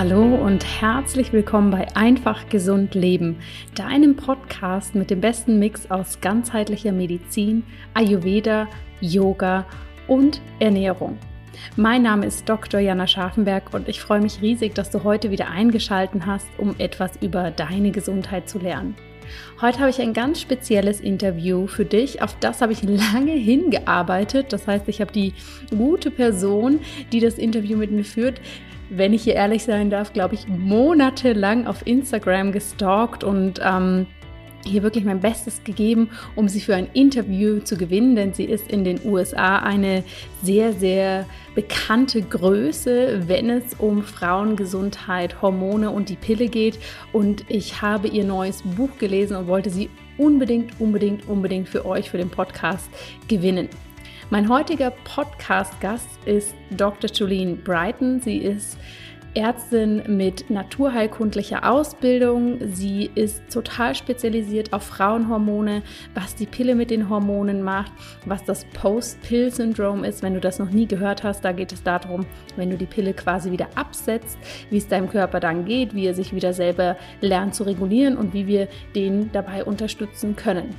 Hallo und herzlich willkommen bei Einfach Gesund Leben, deinem Podcast mit dem besten Mix aus ganzheitlicher Medizin, Ayurveda, Yoga und Ernährung. Mein Name ist Dr. Jana Scharfenberg und ich freue mich riesig, dass du heute wieder eingeschaltet hast, um etwas über deine Gesundheit zu lernen. Heute habe ich ein ganz spezielles Interview für dich. Auf das habe ich lange hingearbeitet. Das heißt, ich habe die gute Person, die das Interview mit mir führt, wenn ich hier ehrlich sein darf, glaube ich, monatelang auf Instagram gestalkt und ähm, hier wirklich mein Bestes gegeben, um sie für ein Interview zu gewinnen, denn sie ist in den USA eine sehr, sehr bekannte Größe, wenn es um Frauengesundheit, Hormone und die Pille geht. Und ich habe ihr neues Buch gelesen und wollte sie unbedingt, unbedingt, unbedingt für euch, für den Podcast gewinnen. Mein heutiger Podcast-Gast ist Dr. Jolene Brighton. Sie ist Ärztin mit naturheilkundlicher Ausbildung. Sie ist total spezialisiert auf Frauenhormone, was die Pille mit den Hormonen macht, was das Post-Pill-Syndrom ist. Wenn du das noch nie gehört hast, da geht es darum, wenn du die Pille quasi wieder absetzt, wie es deinem Körper dann geht, wie er sich wieder selber lernt zu regulieren und wie wir den dabei unterstützen können.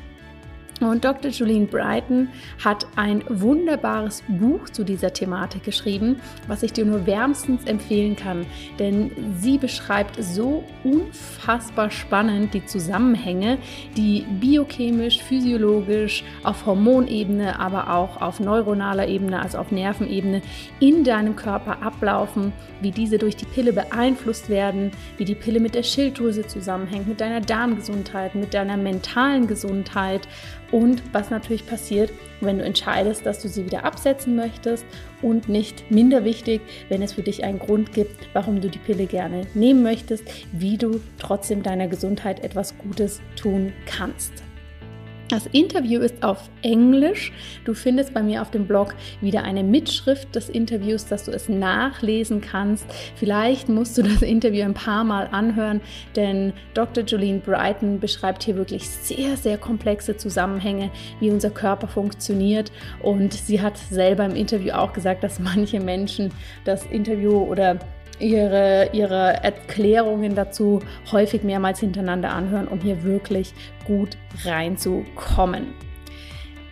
Und Dr. Julian Brighton hat ein wunderbares Buch zu dieser Thematik geschrieben, was ich dir nur wärmstens empfehlen kann, denn sie beschreibt so unfassbar spannend die Zusammenhänge, die biochemisch, physiologisch, auf Hormonebene, aber auch auf neuronaler Ebene, also auf Nervenebene in deinem Körper ablaufen, wie diese durch die Pille beeinflusst werden, wie die Pille mit der Schilddrüse zusammenhängt, mit deiner Darmgesundheit, mit deiner mentalen Gesundheit und was natürlich passiert, wenn du entscheidest, dass du sie wieder absetzen möchtest und nicht minder wichtig, wenn es für dich einen Grund gibt, warum du die Pille gerne nehmen möchtest, wie du trotzdem deiner Gesundheit etwas Gutes tun kannst. Das Interview ist auf Englisch. Du findest bei mir auf dem Blog wieder eine Mitschrift des Interviews, dass du es nachlesen kannst. Vielleicht musst du das Interview ein paar Mal anhören, denn Dr. Jolene Brighton beschreibt hier wirklich sehr, sehr komplexe Zusammenhänge, wie unser Körper funktioniert. Und sie hat selber im Interview auch gesagt, dass manche Menschen das Interview oder ihre, ihre Erklärungen dazu häufig mehrmals hintereinander anhören, um hier wirklich gut reinzukommen.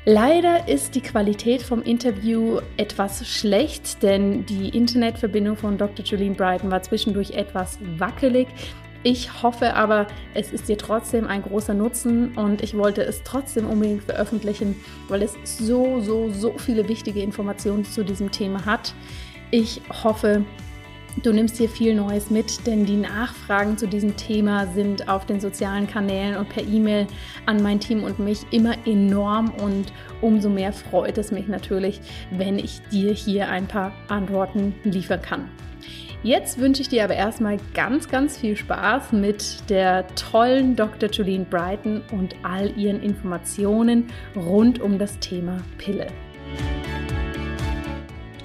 Leider ist die Qualität vom Interview etwas schlecht, denn die Internetverbindung von Dr. Julian Brighton war zwischendurch etwas wackelig. Ich hoffe aber, es ist dir trotzdem ein großer Nutzen und ich wollte es trotzdem unbedingt veröffentlichen, weil es so, so, so viele wichtige Informationen zu diesem Thema hat. Ich hoffe, Du nimmst hier viel Neues mit, denn die Nachfragen zu diesem Thema sind auf den sozialen Kanälen und per E-Mail an mein Team und mich immer enorm und umso mehr freut es mich natürlich, wenn ich dir hier ein paar Antworten liefern kann. Jetzt wünsche ich dir aber erstmal ganz, ganz viel Spaß mit der tollen Dr. Julene Brighton und all ihren Informationen rund um das Thema Pille.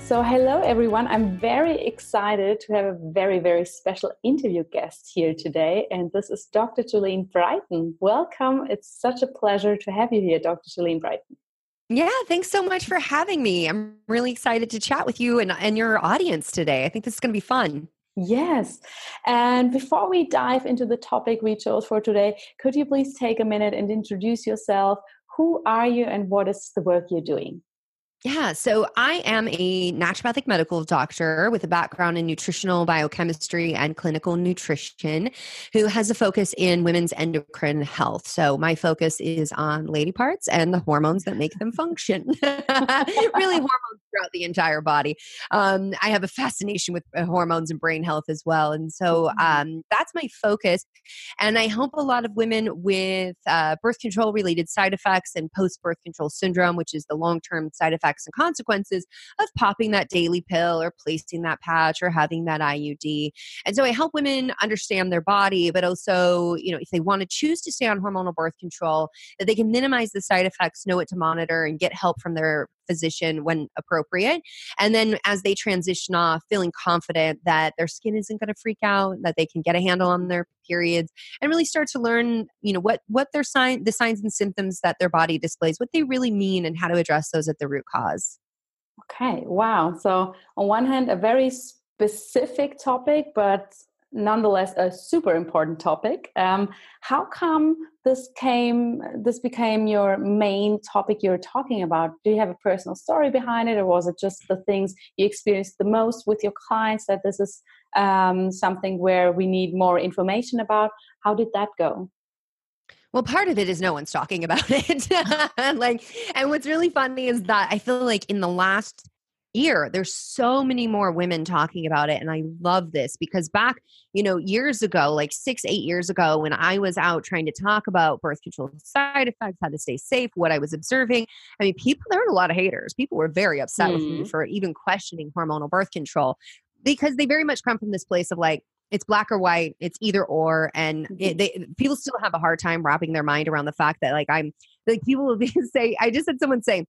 So, hello everyone. I'm very excited to have a very, very special interview guest here today. And this is Dr. Jolene Brighten. Welcome. It's such a pleasure to have you here, Dr. Jolene Brighten. Yeah, thanks so much for having me. I'm really excited to chat with you and, and your audience today. I think this is going to be fun. Yes. And before we dive into the topic we chose for today, could you please take a minute and introduce yourself? Who are you and what is the work you're doing? Yeah, so I am a naturopathic medical doctor with a background in nutritional biochemistry and clinical nutrition who has a focus in women's endocrine health. So my focus is on lady parts and the hormones that make them function. really, hormones throughout the entire body. Um, I have a fascination with uh, hormones and brain health as well. And so mm-hmm. um, that's my focus. And I help a lot of women with uh, birth control related side effects and post birth control syndrome, which is the long term side effects effects and consequences of popping that daily pill or placing that patch or having that IUD. And so I help women understand their body, but also, you know, if they want to choose to stay on hormonal birth control, that they can minimize the side effects, know what to monitor, and get help from their physician when appropriate. And then as they transition off, feeling confident that their skin isn't going to freak out, that they can get a handle on their periods and really start to learn, you know, what what their sign the signs and symptoms that their body displays, what they really mean and how to address those at the root cause. Okay, wow. So on one hand a very specific topic, but nonetheless a super important topic. Um, how come this came? This became your main topic you're talking about. Do you have a personal story behind it, or was it just the things you experienced the most with your clients that this is um, something where we need more information about? How did that go? Well, part of it is no one's talking about it. like, and what's really funny is that I feel like in the last year there's so many more women talking about it and i love this because back you know years ago like six eight years ago when i was out trying to talk about birth control side effects how to stay safe what i was observing i mean people there were a lot of haters people were very upset mm. with me mm-hmm. for even questioning hormonal birth control because they very much come from this place of like it's black or white it's either or and it, mm-hmm. they people still have a hard time wrapping their mind around the fact that like i'm like people will be say i just had someone say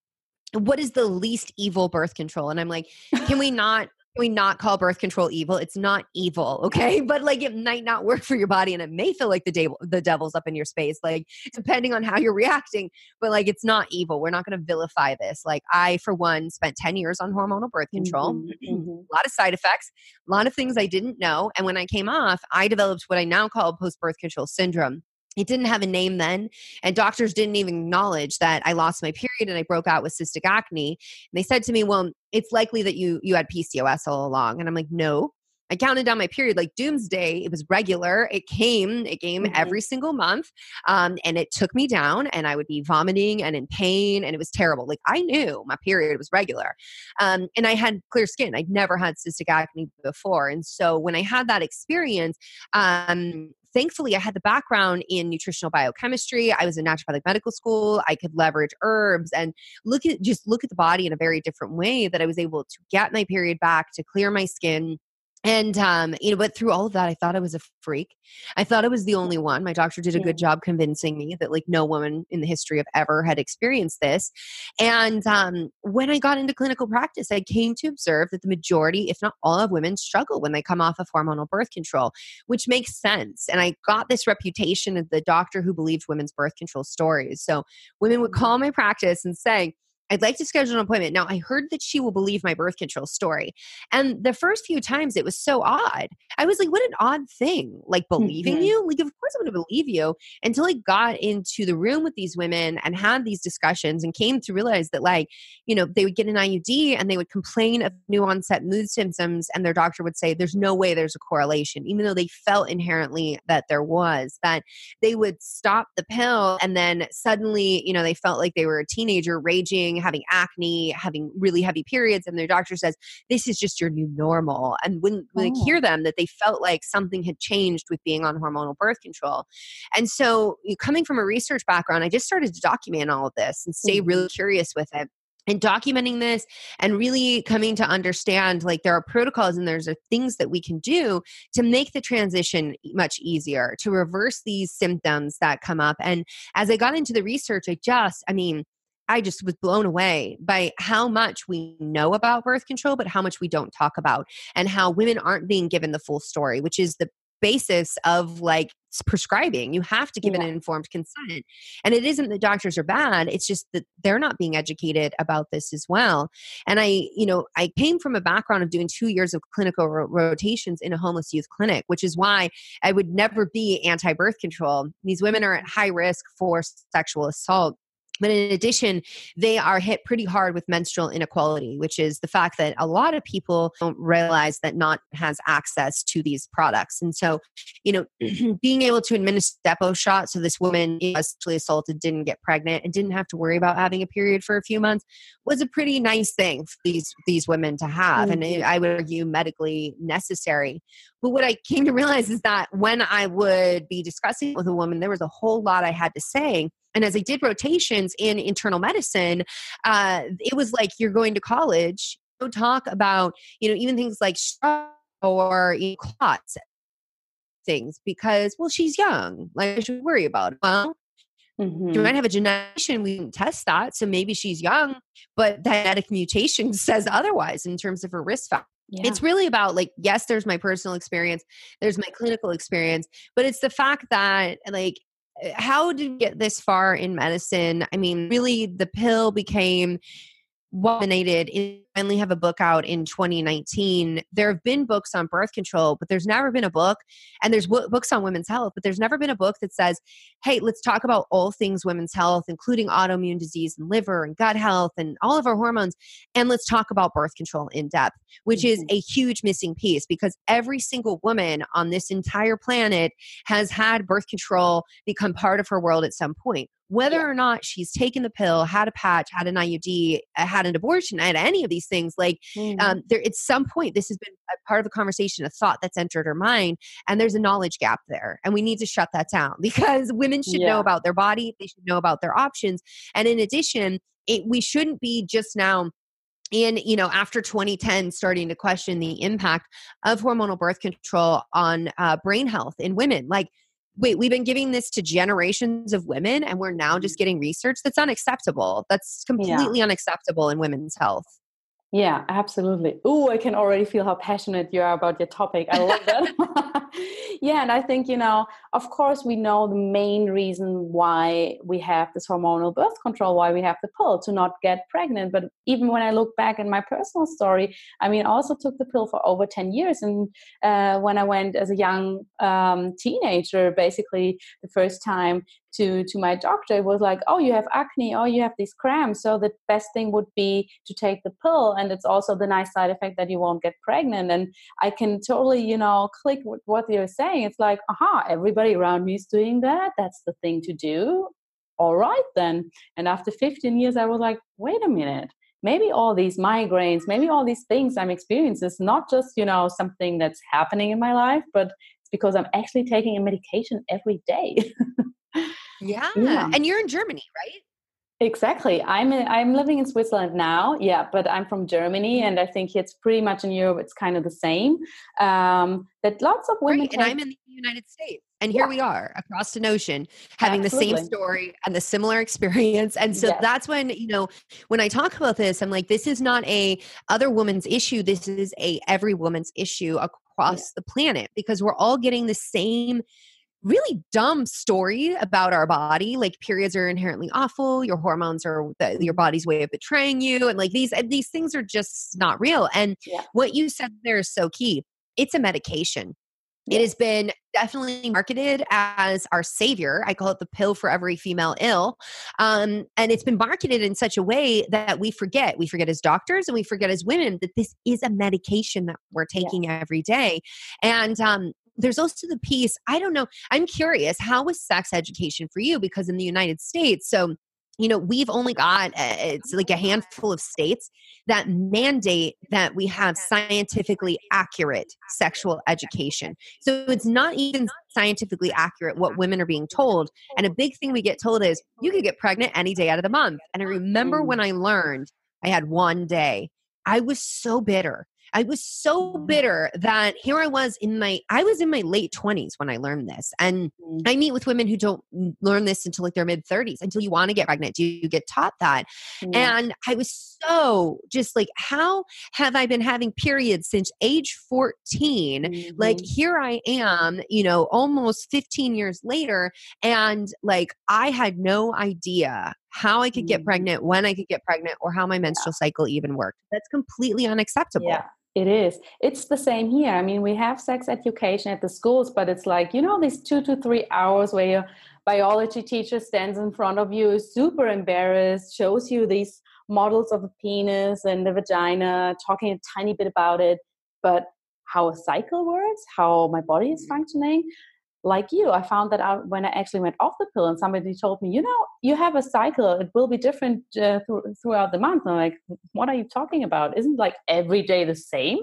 what is the least evil birth control? And i'm like can we not can we not call birth control evil? It's not evil okay? But like it might not work for your body and it may feel like the devil the devil's up in your space like depending on how you're reacting but like it's not evil. We're not going to vilify this. Like i for one spent 10 years on hormonal birth control. Mm-hmm, mm-hmm. a lot of side effects a lot of things i didn't know and when i came off i developed what i now call post birth control syndrome it didn't have a name then and doctors didn't even acknowledge that i lost my period and i broke out with cystic acne and they said to me well it's likely that you you had pcos all along and i'm like no I counted down my period like doomsday. It was regular. It came, it came mm-hmm. every single month. Um, and it took me down and I would be vomiting and in pain and it was terrible. Like I knew my period was regular. Um, and I had clear skin. I'd never had cystic acne before. And so when I had that experience, um, thankfully, I had the background in nutritional biochemistry. I was in naturopathic medical school. I could leverage herbs and look at just look at the body in a very different way that I was able to get my period back, to clear my skin, and um, you know, but through all of that, I thought I was a freak. I thought I was the only one. My doctor did a good job convincing me that like no woman in the history of ever had experienced this. And um, when I got into clinical practice, I came to observe that the majority, if not all, of women struggle when they come off of hormonal birth control, which makes sense. And I got this reputation of the doctor who believed women's birth control stories. So women would mm-hmm. call my practice and say, I'd like to schedule an appointment. Now, I heard that she will believe my birth control story. And the first few times it was so odd. I was like, what an odd thing. Like, believing mm-hmm. you? Like, of course I'm going to believe you. Until I got into the room with these women and had these discussions and came to realize that, like, you know, they would get an IUD and they would complain of new onset mood symptoms. And their doctor would say, there's no way there's a correlation, even though they felt inherently that there was, that they would stop the pill and then suddenly, you know, they felt like they were a teenager raging having acne, having really heavy periods, and their doctor says, This is just your new normal. And when, when oh. they hear them, that they felt like something had changed with being on hormonal birth control. And so, coming from a research background, I just started to document all of this and stay mm-hmm. really curious with it and documenting this and really coming to understand like there are protocols and there's things that we can do to make the transition much easier to reverse these symptoms that come up and as i got into the research i just i mean I just was blown away by how much we know about birth control, but how much we don't talk about, and how women aren't being given the full story, which is the basis of like prescribing. You have to give yeah. an informed consent. And it isn't that doctors are bad, it's just that they're not being educated about this as well. And I, you know, I came from a background of doing two years of clinical ro- rotations in a homeless youth clinic, which is why I would never be anti birth control. These women are at high risk for sexual assault but in addition, they are hit pretty hard with menstrual inequality, which is the fact that a lot of people don't realize that not has access to these products. And so, you know, being able to administer Depo shot so this woman was sexually assaulted didn't get pregnant and didn't have to worry about having a period for a few months was a pretty nice thing for these these women to have, mm-hmm. and I would argue medically necessary. But what I came to realize is that when I would be discussing with a woman, there was a whole lot I had to say and as I did rotations in internal medicine, uh, it was like you're going to college. Don't talk about you know even things like stroke or you know, clots things because well she's young like I should worry about it. Well, Mm-hmm. She might have a genetic we didn't test that. So maybe she's young, but that genetic mutation says otherwise in terms of her risk factor. Yeah. It's really about like, yes, there's my personal experience, there's my clinical experience, but it's the fact that like how did we get this far in medicine? I mean, really, the pill became nominated finally have a book out in 2019 there have been books on birth control but there's never been a book and there's w- books on women's health but there's never been a book that says hey let's talk about all things women's health including autoimmune disease and liver and gut health and all of our hormones and let's talk about birth control in depth which mm-hmm. is a huge missing piece because every single woman on this entire planet has had birth control become part of her world at some point whether yeah. or not she's taken the pill, had a patch, had an IUD, uh, had an abortion, had any of these things, like mm-hmm. um, there at some point this has been a part of a conversation, a thought that's entered her mind, and there's a knowledge gap there, and we need to shut that down because women should yeah. know about their body, they should know about their options, and in addition, it, we shouldn't be just now in you know after 2010 starting to question the impact of hormonal birth control on uh, brain health in women like wait, we've been giving this to generations of women and we're now just mm. getting research that's unacceptable. That's completely yeah. unacceptable in women's health. Yeah, absolutely. Oh, I can already feel how passionate you are about your topic. I love that. yeah, and I think, you know, of course, we know the main reason why we have this hormonal birth control, why we have the pill to not get pregnant. But even when I look back in my personal story, I mean, I also took the pill for over 10 years. And uh, when I went as a young um, teenager, basically the first time to to my doctor it was like oh you have acne oh you have these cramps so the best thing would be to take the pill and it's also the nice side effect that you won't get pregnant. And i can totally you know click with what you're saying. It's like aha everybody around me is doing that. That's the thing to do. All right then. And after 15 years i was like wait a minute. Maybe all these migraines maybe all these things i'm experiencing is not just you know something that's happening in my life but it's because i'm actually taking a medication every day Yeah. yeah. And you're in Germany, right? Exactly. I'm in, I'm living in Switzerland now. Yeah, but I'm from Germany, mm-hmm. and I think it's pretty much in Europe. It's kind of the same. Um, that lots of women. Right. And I'm in the United States, and here yeah. we are across an ocean, having Absolutely. the same story and the similar experience. And so yes. that's when you know when I talk about this, I'm like, this is not a other woman's issue. This is a every woman's issue across yeah. the planet because we're all getting the same really dumb story about our body like periods are inherently awful your hormones are the, your body's way of betraying you and like these these things are just not real and yeah. what you said there is so key it's a medication it has been definitely marketed as our savior. I call it the pill for every female ill. Um, and it's been marketed in such a way that we forget. We forget as doctors and we forget as women that this is a medication that we're taking yeah. every day. And um, there's also the piece, I don't know, I'm curious, how was sex education for you? Because in the United States, so you know we've only got uh, it's like a handful of states that mandate that we have scientifically accurate sexual education. So it's not even scientifically accurate what women are being told and a big thing we get told is you could get pregnant any day out of the month. And i remember when i learned i had one day i was so bitter I was so bitter that here I was in my I was in my late 20s when I learned this. And mm-hmm. I meet with women who don't learn this until like their mid 30s until you want to get pregnant. Do you get taught that? Yeah. And I was so just like how have I been having periods since age 14? Mm-hmm. Like here I am, you know, almost 15 years later and like I had no idea how I could get mm-hmm. pregnant, when I could get pregnant, or how my menstrual yeah. cycle even worked. That's completely unacceptable. Yeah. It is. It's the same here. I mean, we have sex education at the schools, but it's like, you know, these two to three hours where your biology teacher stands in front of you, is super embarrassed, shows you these models of the penis and the vagina, talking a tiny bit about it. But how a cycle works, how my body is mm-hmm. functioning, like you, I found that out when I actually went off the pill and somebody told me, you know, you have a cycle. It will be different uh, th- throughout the month. And I'm like, what are you talking about? Isn't like every day the same?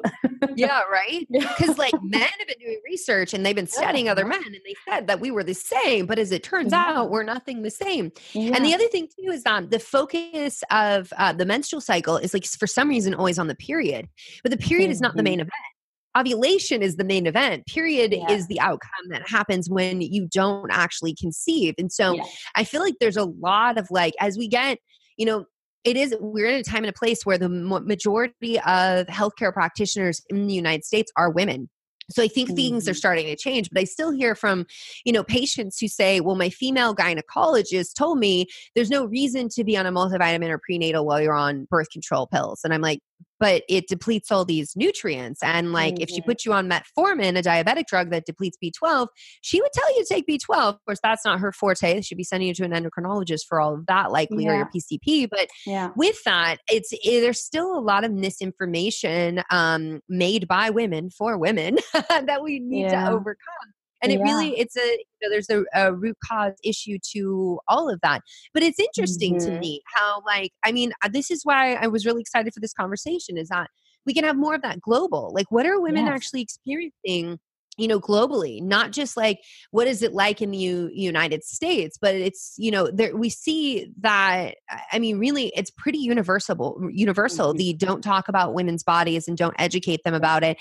yeah, right. Because like men have been doing research and they've been studying yeah. other men and they said that we were the same. But as it turns yeah. out, we're nothing the same. Yeah. And the other thing too is um, the focus of uh, the menstrual cycle is like for some reason always on the period, but the period mm-hmm. is not the main mm-hmm. event ovulation is the main event period yeah. is the outcome that happens when you don't actually conceive and so yeah. i feel like there's a lot of like as we get you know it is we're in a time and a place where the majority of healthcare practitioners in the united states are women so i think mm-hmm. things are mm-hmm. starting to change but i still hear from you know patients who say well my female gynecologist told me there's no reason to be on a multivitamin or prenatal while you're on birth control pills and i'm like but it depletes all these nutrients. And like mm-hmm. if she mm-hmm. put you on metformin, a diabetic drug that depletes B12, she would tell you to take B12. Of course, that's not her forte. She'd be sending you to an endocrinologist for all of that, likely, yeah. or your PCP. But yeah. with that, it's it, eh, there's still a lot of misinformation um, made by women for women that we need yeah. to overcome and it really it's a you know, there's a, a, root cause issue to all of that but it's interesting mm-hmm. to me how like i mean uh, this is why i was really excited for this conversation is that we can have more of that global like what are women yes. actually experiencing you know globally not just like what is it like in the U- united states but it's you know there we see that i mean really it's pretty universal universal mm-hmm. the don't talk about women's bodies and don't educate them about it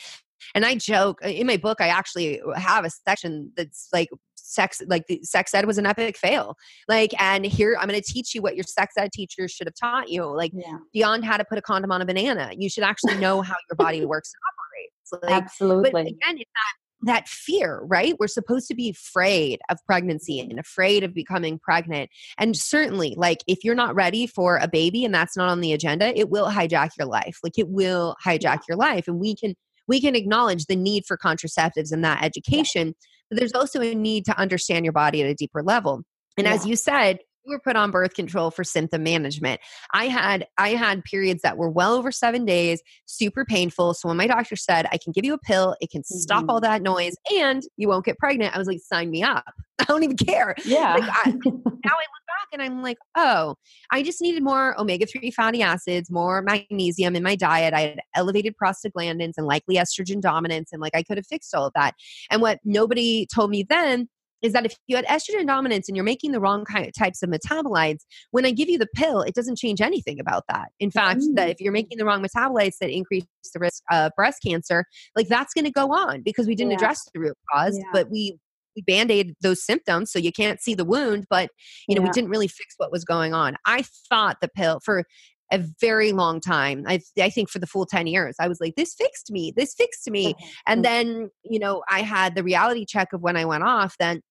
and I joke uh, in my book, I actually have a section that's like sex like the sex ed was an epic fail. Like and here i'm going to teach you what your sex ed teachers should have taught you like yeah. beyond how to put a condom on a banana. You should actually know how your body works and operates like, absolutely. but again it's that that fear right? We're supposed to be afraid of pregnancy and afraid of becoming pregnant. And certainly like if you're not ready for a baby and that's not on the agenda it will hijack your life. Like it will hijack your life and we can we can acknowledge the need for contraceptives and that education, but there's also a need to understand your body at a deeper level. And yeah. as you said, you were put on birth control for symptom management. I had I had periods that were well over 7 days, super painful. So when my doctor said I can give you a pill, it can stop mm-hmm. all that noise and you won't get pregnant, I was like sign me up. I don't even care. Yeah. Like I, now I look back and I'm like, oh, I just needed more omega 3 fatty acids, more magnesium in my diet. I had elevated prostaglandins and likely estrogen dominance. And like I could have fixed all of that. And what nobody told me then is that if you had estrogen dominance and you're making the wrong types of metabolites, when I give you the pill, it doesn't change anything about that. In fact, mm. that if you're making the wrong metabolites that increase the risk of breast cancer, like that's going to go on because we didn't yeah. address the root cause, yeah. but we we band-aid those symptoms so you can't see the wound but you know yeah. we didn't really fix what was going on i thought the pill for a very long time I, I think for the full 10 years i was like this fixed me this fixed me and then you know i had the reality check of when i went off then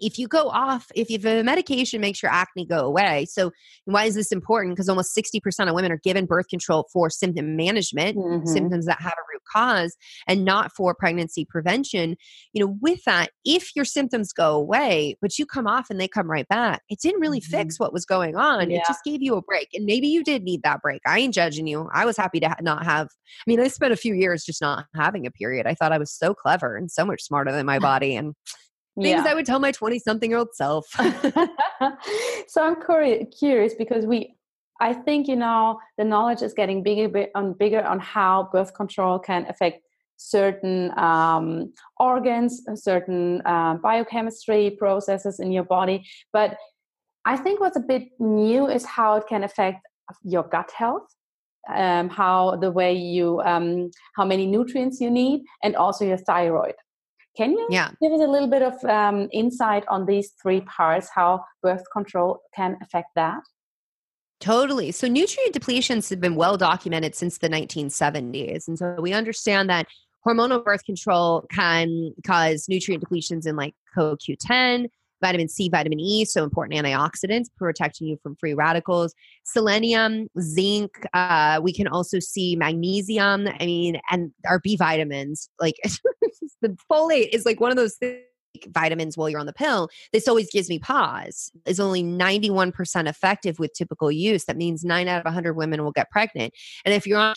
if you go off, if, if a medication makes your acne go away, so why is this important? Because almost 60% of women are given birth control for symptom management, mm-hmm. symptoms that have a root cause, and not for pregnancy prevention. You know, with that, if your symptoms go away, but you come off and they come right back, it didn't really mm-hmm. fix what was going on. Yeah. It just gave you a break. And maybe you did need that break. I ain't judging you. I was happy to not have, I mean, I spent a few years just not having a period. I thought I was so clever and so much smarter than my body. And things yeah. I would tell my 20 something year old self. so I'm curious because we, I think, you know, the knowledge is getting bigger and bigger on how birth control can affect certain um, organs, certain uh, biochemistry processes in your body. But I think what's a bit new is how it can affect your gut health. Um, how the way you um, how many nutrients you need and also your thyroid can you yeah. give us a little bit of um, insight on these three parts, how birth control can affect that? Totally. So, nutrient depletions have been well documented since the 1970s. And so, we understand that hormonal birth control can cause nutrient depletions in like CoQ10, vitamin C, vitamin E, so important antioxidants protecting you from free radicals, selenium, zinc. Uh, we can also see magnesium. I mean, and our B vitamins. Like the folate is like one of those things vitamins while you're on the pill, this always gives me pause. Is only 91% effective with typical use. That means nine out of 100 women will get pregnant. And if you're on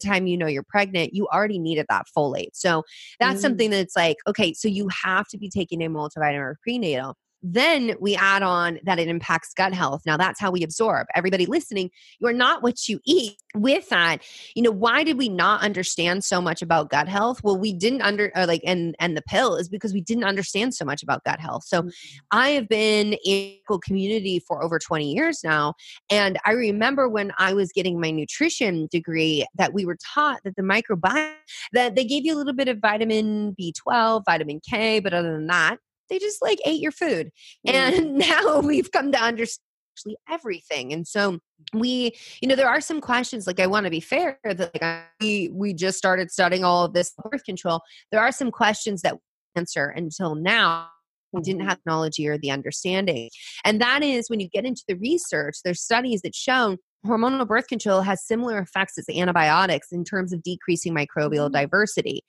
time you know you're pregnant, you already needed that folate. So that's mm. something that's like, okay, so you have to be taking a multivitamin or prenatal. Then we add on that it impacts gut health. Now that's how we absorb. Everybody listening, you're not what you eat. With that, you know, why did we not understand so much about gut health? Well, we didn't under or like and and the pill is because we didn't understand so much about gut health. So mm-hmm. I have been in community for over 20 years now. And I remember when I was getting my nutrition degree that we were taught that the microbiome that they gave you a little bit of vitamin B12, vitamin K, but other than that, they just like ate your food. Mm. And now we've come to understand actually everything. And so we, you know, there are some questions. Like I want to be fair that like we we just started studying all of this birth control. There are some questions that answer until now we didn't mm-hmm. have knowledge or the understanding. And that is when you get into the research, there's studies that show hormonal birth control has similar effects as antibiotics in terms of decreasing microbial mm-hmm. diversity.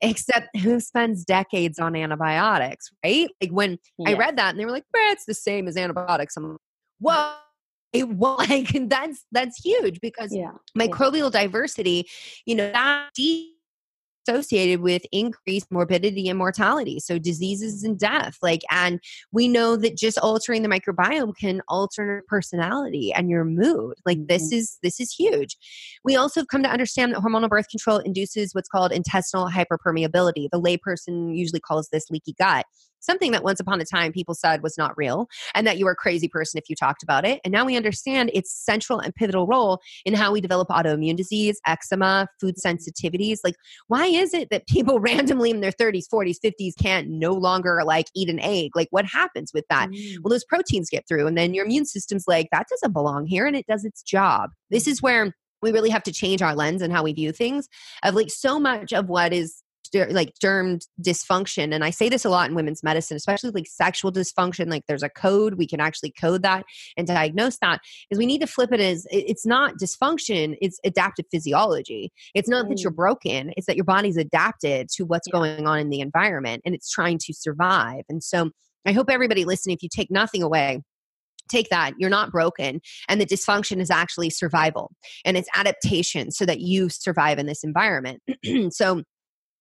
Except who spends decades on antibiotics, right? Like when yes. I read that and they were like, eh, it's the same as antibiotics. I'm like, whoa. It, like that's that's huge because yeah. microbial yeah. diversity, you know, that deep associated with increased morbidity and mortality so diseases and death like and we know that just altering the microbiome can alter your personality and your mood like mm-hmm. this is this is huge. We also have come to understand that hormonal birth control induces what's called intestinal hyperpermeability. The layperson usually calls this leaky gut something that once upon a time people said was not real and that you were a crazy person if you talked about it. And now we understand its central and pivotal role in how we develop autoimmune disease, eczema, food sensitivities. Like, why is it that people randomly in their 30s, 40s, 50s can't no longer like eat an egg? Like, what happens with that? Mm. Well, those proteins get through, and then your immune system's like, that doesn't belong here, and it does its job. This is where we really have to change our lens and how we view things of like so much of what is like germ dysfunction and i say this a lot in women's medicine especially like sexual dysfunction like there's a code we can actually code that and diagnose that is we need to flip it as it's not dysfunction it's adaptive physiology it's not that you're mm. broken it's that your body's adapted to what's yeah. going on in the environment and it's trying to survive and so i hope everybody listening if you take nothing away take that you're not broken and the dysfunction is actually survival and it's adaptation so that you survive in this environment so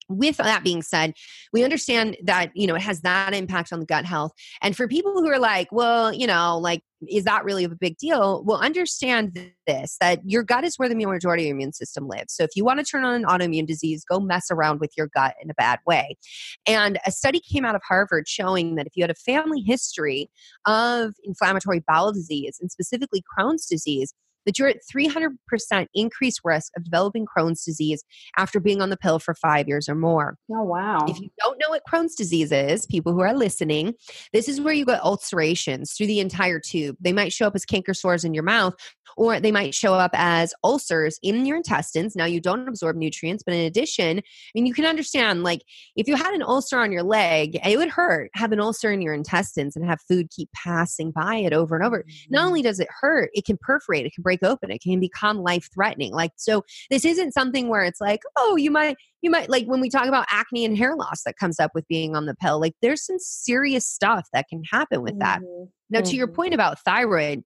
with that being said we understand that you know it has that impact on the gut health. And for people who are like well you know like is that really a big deal? Well understand this that your gut is where the majority of your immune system lives. So if you want to turn on an autoimmune disease go mess around with your gut in a bad way. And a study came out of harvard showing that if you had a family history of inflammatory bowel disease and specifically crohn's disease that you're at 300% increased risk of developing Crohn's disease after being on the pill for five years or more. Oh, wow. If you what Crohn's disease is, people who are listening, this is where you get ulcerations through the entire tube. They might show up as canker sores in your mouth, or they might show up as ulcers in your intestines. Now, you don't absorb nutrients, but in addition, I mean, you can understand like if you had an ulcer on your leg, it would hurt. Have an ulcer in your intestines and have food keep passing by it over and over. Mm-hmm. Not only does it hurt, it can perforate, it can break open, it can become life threatening. Like, so this isn't something where it's like, oh, you might, you might like when we talk about acne and hair loss that comes up with being on the pill, like there's some serious stuff that can happen with that. Mm-hmm. Now, to your mm-hmm. point about thyroid,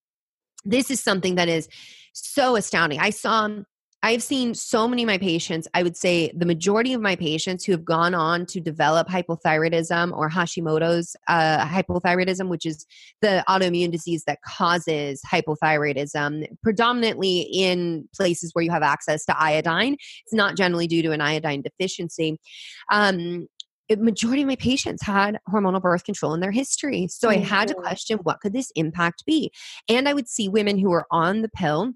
this is something that is so astounding. I saw I've seen so many of my patients, I would say the majority of my patients who have gone on to develop hypothyroidism or Hashimoto's uh, hypothyroidism, which is the autoimmune disease that causes hypothyroidism, predominantly in places where you have access to iodine. It's not generally due to an iodine deficiency. Um, majority of my patients had hormonal birth control in their history. So. I had to mm-hmm. question what could this impact be? And I would see women who were on the pill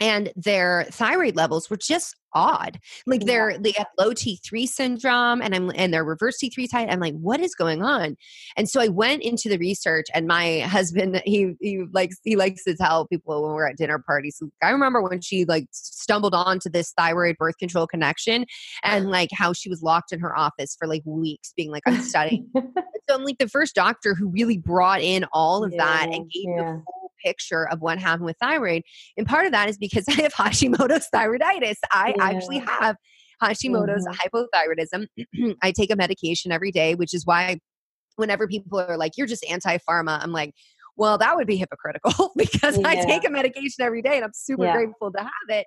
and their thyroid levels were just odd. Like they're they have low T3 syndrome and I'm and they're reverse T3 type. I'm like, what is going on? And so I went into the research and my husband, he he likes he likes to tell people when we're at dinner parties. I remember when she like stumbled onto this thyroid birth control connection and like how she was locked in her office for like weeks being like, I'm studying. so I'm like the first doctor who really brought in all of yeah, that and gave yeah. the picture of what happened with thyroid. And part of that is because I have Hashimoto's thyroiditis. I yeah. actually have Hashimoto's mm-hmm. hypothyroidism. I take a medication every day, which is why whenever people are like, you're just anti pharma, I'm like, well, that would be hypocritical because yeah. I take a medication every day and I'm super yeah. grateful to have it.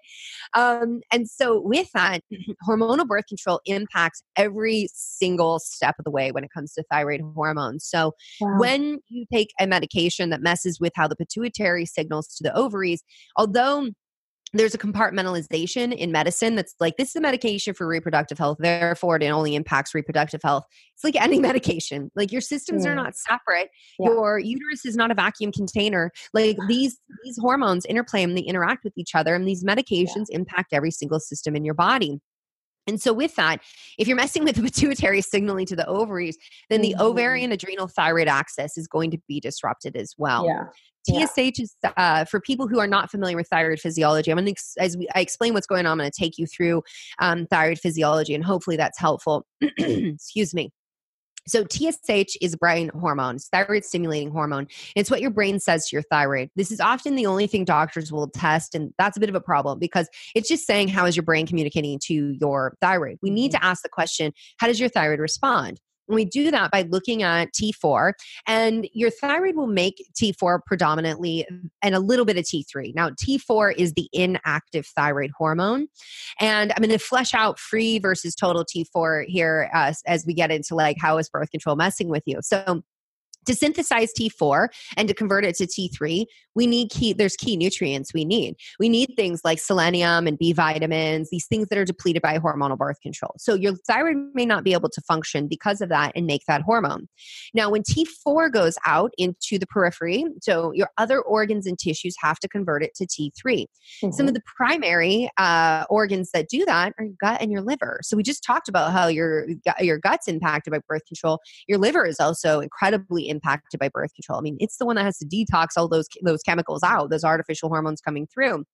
Um, and so, with that, hormonal birth control impacts every single step of the way when it comes to thyroid hormones. So, wow. when you take a medication that messes with how the pituitary signals to the ovaries, although there's a compartmentalization in medicine that's like this is a medication for reproductive health therefore it only impacts reproductive health. It's like any medication. Like your systems are not separate. Yeah. your uterus is not a vacuum container. Like these these hormones interplay and they interact with each other and these medications yeah. impact every single system in your body And so, with that, if you're messing with the pituitary signaling to the ovaries, then the mm-hmm. ovarian adrenal thyroid axis is going to be disrupted as well. Yeah. TSH yeah. is uh, for people who are not familiar with thyroid physiology. I'm going to, as we, I explain what's going on, I'm going to take you through um, thyroid physiology, and hopefully that's helpful. Excuse me. So TSH is brain hormone, thyroid stimulating hormone. It's what your brain says to your thyroid. This is often the only thing doctors will test, and that's a bit of a problem because it's just saying how is your brain communicating to your thyroid. We need mm-hmm. to ask the question, how does your thyroid respond? And we do that by looking at T4, and your thyroid will make T4 predominantly and a little bit of T3. Now, T4 is the inactive thyroid hormone. And I'm going to flesh out free versus total T4 here uh, as we get into like how is birth control messing with you. So, to synthesize T4 and to convert it to T3, we need key, there's key nutrients we need. We need things like selenium and B vitamins, these things that are depleted by hormonal birth control. So your thyroid may not be able to function because of that and make that hormone. Now, when T4 goes out into the periphery, so your other organs and tissues have to convert it to T3. Mm-hmm. Some of the primary uh, organs that do that are your gut and your liver. So we just talked about how your, your gut's impacted by birth control. Your liver is also incredibly impacted by birth control. I mean, it's the one that has to detox all those those chemicals out, those artificial hormones coming through.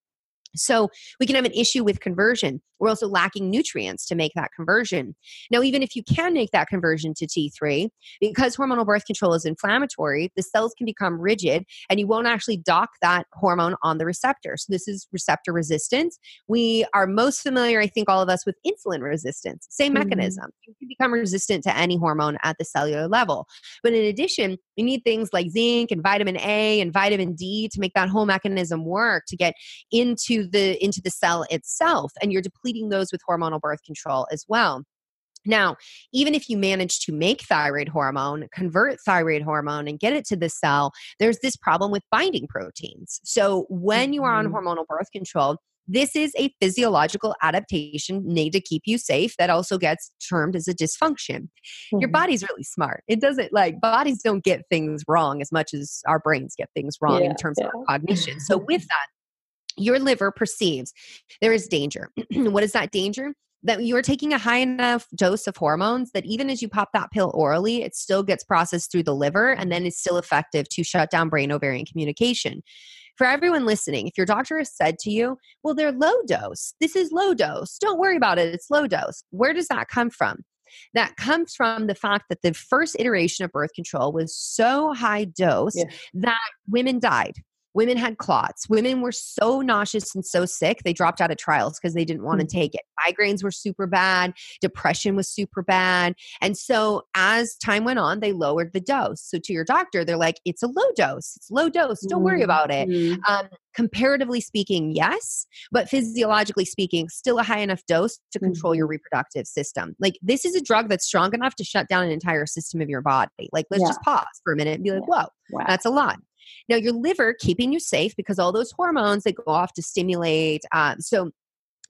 So we can have an issue with conversion. We're also lacking nutrients to make that conversion. Now, even if you can make that conversion to T3, because hormonal birth control is inflammatory, the cells can become rigid and you won't actually dock that hormone on the receptor. So, this is receptor resistance. We are most familiar, I think, all of us with insulin resistance. Same mm-hmm. mechanism. You can become resistant to any hormone at the cellular level. But in addition, we need things like zinc and vitamin A and vitamin D to make that whole mechanism work to get into the into the cell itself. And you're depleting depleting those with hormonal birth control as well. Now, even if you manage to make thyroid hormone, convert thyroid hormone, and get it to the cell, there's this problem with binding proteins. So, when you are on mm-hmm. hormonal birth control, this is a physiological adaptation made to keep you safe that also gets termed as a dysfunction. Mm-hmm. Your body's really smart. It doesn't like bodies don't get things wrong as much as our brains get things wrong yeah, in terms yeah. of cognition. So, with that, your liver perceives there is danger. what is that danger? That you are taking a high enough dose of hormones that even as you pop that pill orally, it still gets processed through the liver and then is still effective to shut down brain ovarian communication. For everyone listening, if your doctor has said to you, well, they're low dose, this is low dose, don't worry about it, it's low dose. Where does that come from? That comes from the fact that the first iteration of birth control was so high dose yeah. that women died. Women had clots. Women were so nauseous and so sick, they dropped out of trials because they didn't want to mm. take it. Migraines were super bad. Depression was super bad. And so as time went on, they lowered the dose. So to your doctor, they're like, it's a low dose. It's low dose. Don't worry about it. Mm-hmm. Um, comparatively speaking, yes, but physiologically speaking, still a high enough dose to control your reproductive system. Like this is a drug that's strong enough to shut down an entire system of your body. Like let's yeah. just pause for a minute and be like, whoa, wow. that's a lot. Now, your liver keeping you safe because all those hormones they go off to stimulate. Um, so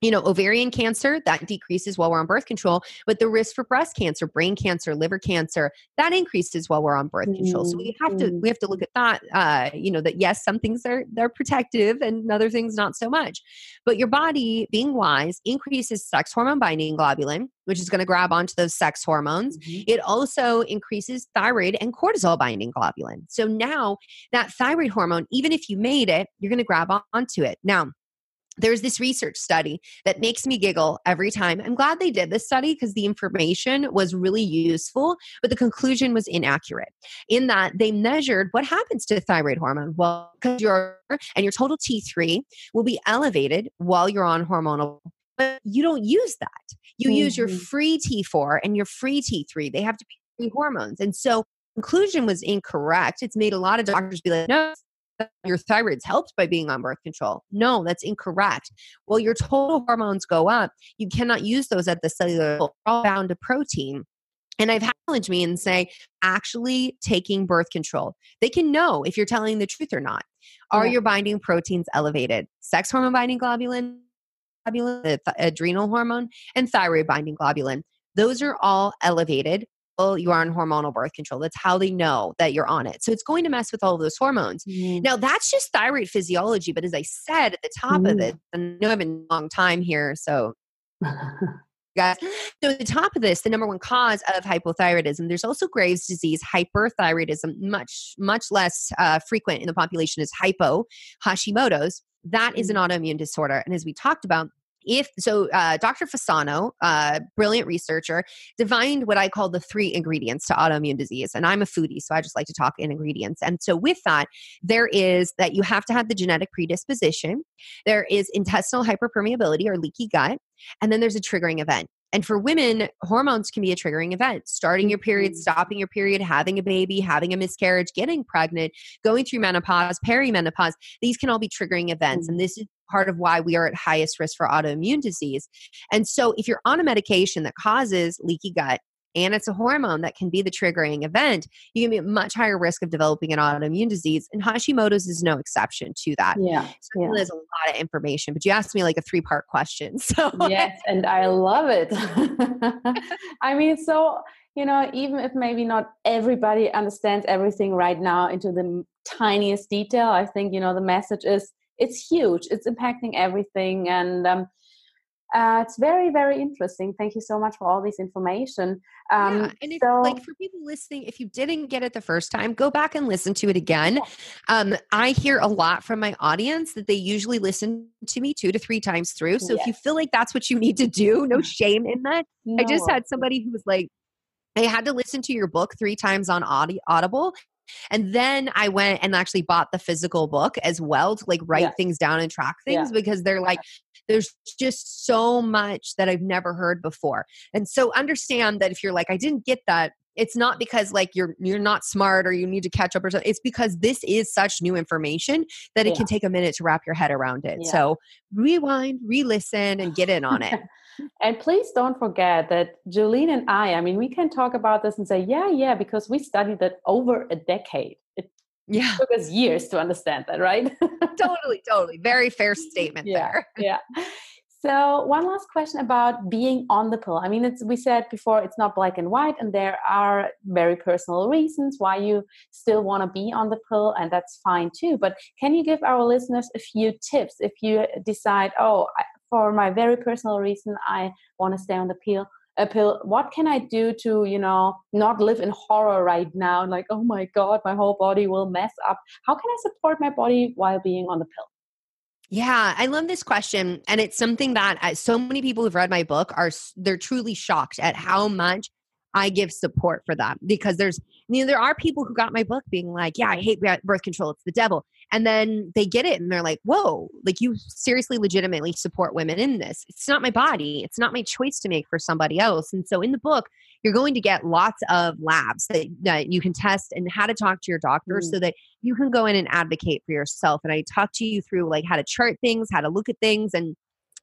you know ovarian cancer that decreases while we're on birth control but the risk for breast cancer brain cancer liver cancer that increases while we're on birth control. So we have to mm-hmm. we have to look at that uh, you know that yes some things are they're protective and other things not so much. But your body being wise increases sex hormone binding globulin which is going to grab onto those sex hormones. Mm-hmm. it also increases thyroid and cortisol binding globulin. So now that thyroid hormone even if you made it you're going to grab onto it. Now there's this research study that makes me giggle every time. I'm glad they did this study because the information was really useful, but the conclusion was inaccurate in that they measured what happens to thyroid hormone. Well, because your and your total T3 will be elevated while you're on hormonal, but you don't use that. You mm-hmm. use your mm-hmm. free T4 and your free T3. They have to be free hormones. And so conclusion was incorrect. It's made a lot of doctors be like, no, your thyroid's helped by being on birth control. No, that's incorrect. Well, your total hormones go up. You cannot use those at the cellular level. all bound to protein. And I've had challenge me and say, actually taking birth control. They can know if you're telling the truth or not. Are yeah. your binding proteins elevated? Sex hormone binding globulin, globulin, adrenal hormone, and thyroid binding globulin. Those are all elevated you are on hormonal birth control. That's how they know that you're on it. So it's going to mess with all of those hormones. Mm. Now, that's just thyroid physiology. But as I said at the top mm. of it, I know I've been a long time here. So guys. So at the top of this, the number one cause of hypothyroidism, there's also Graves' disease, hyperthyroidism, much, much less uh, frequent in the population is hypo, Hashimoto's. That is an mm. autoimmune disorder. And as we talked about, if so uh, dr fasano uh, brilliant researcher defined what i call the three ingredients to autoimmune disease and i'm a foodie so i just like to talk in ingredients and so with that there is that you have to have the genetic predisposition there is intestinal hyperpermeability or leaky gut and then there's a triggering event and for women, hormones can be a triggering event. Starting your period, mm-hmm. stopping your period, having a baby, having a miscarriage, getting pregnant, going through menopause, perimenopause, these can all be triggering events. And mm-hmm. this is part of why we are at highest risk for autoimmune disease. And so if you're on a medication that causes leaky gut, and it's a hormone that can be the triggering event, you can be at much higher risk of developing an autoimmune disease. And Hashimoto's is no exception to that. Yeah. So yeah. there's a lot of information, but you asked me like a three part question. So yes, and I love it. I mean, so you know, even if maybe not everybody understands everything right now into the tiniest detail, I think you know the message is it's huge. It's impacting everything, and um, uh, it's very very interesting thank you so much for all this information um, yeah, and if, so, like for people listening if you didn't get it the first time go back and listen to it again um, i hear a lot from my audience that they usually listen to me two to three times through so yes. if you feel like that's what you need to do no shame in that no. i just had somebody who was like I had to listen to your book three times on Audible and then I went and actually bought the physical book as well to like write things down and track things yeah. because they're like, there's just so much that I've never heard before. And so understand that if you're like, I didn't get that, it's not because like you're you're not smart or you need to catch up or something. It's because this is such new information that it yeah. can take a minute to wrap your head around it. Yeah. So rewind, re-listen, and get in on it. and please don't forget that Jolene and I, I mean, we can talk about this and say, yeah, yeah, because we studied it over a decade. It yeah. took us years to understand that, right? totally, totally. Very fair statement yeah, there. yeah. So one last question about being on the pill. I mean, it's we said before it's not black and white, and there are very personal reasons why you still want to be on the pill, and that's fine too. But can you give our listeners a few tips if you decide, oh, for my very personal reason i want to stay on the pill a pill what can i do to you know not live in horror right now like oh my god my whole body will mess up how can i support my body while being on the pill yeah, I love this question. And it's something that uh, so many people who've read my book are, they're truly shocked at how much I give support for them because there's, you know, there are people who got my book being like, yeah, I hate birth control. It's the devil and then they get it and they're like whoa like you seriously legitimately support women in this it's not my body it's not my choice to make for somebody else and so in the book you're going to get lots of labs that, that you can test and how to talk to your doctor mm. so that you can go in and advocate for yourself and i talk to you through like how to chart things how to look at things and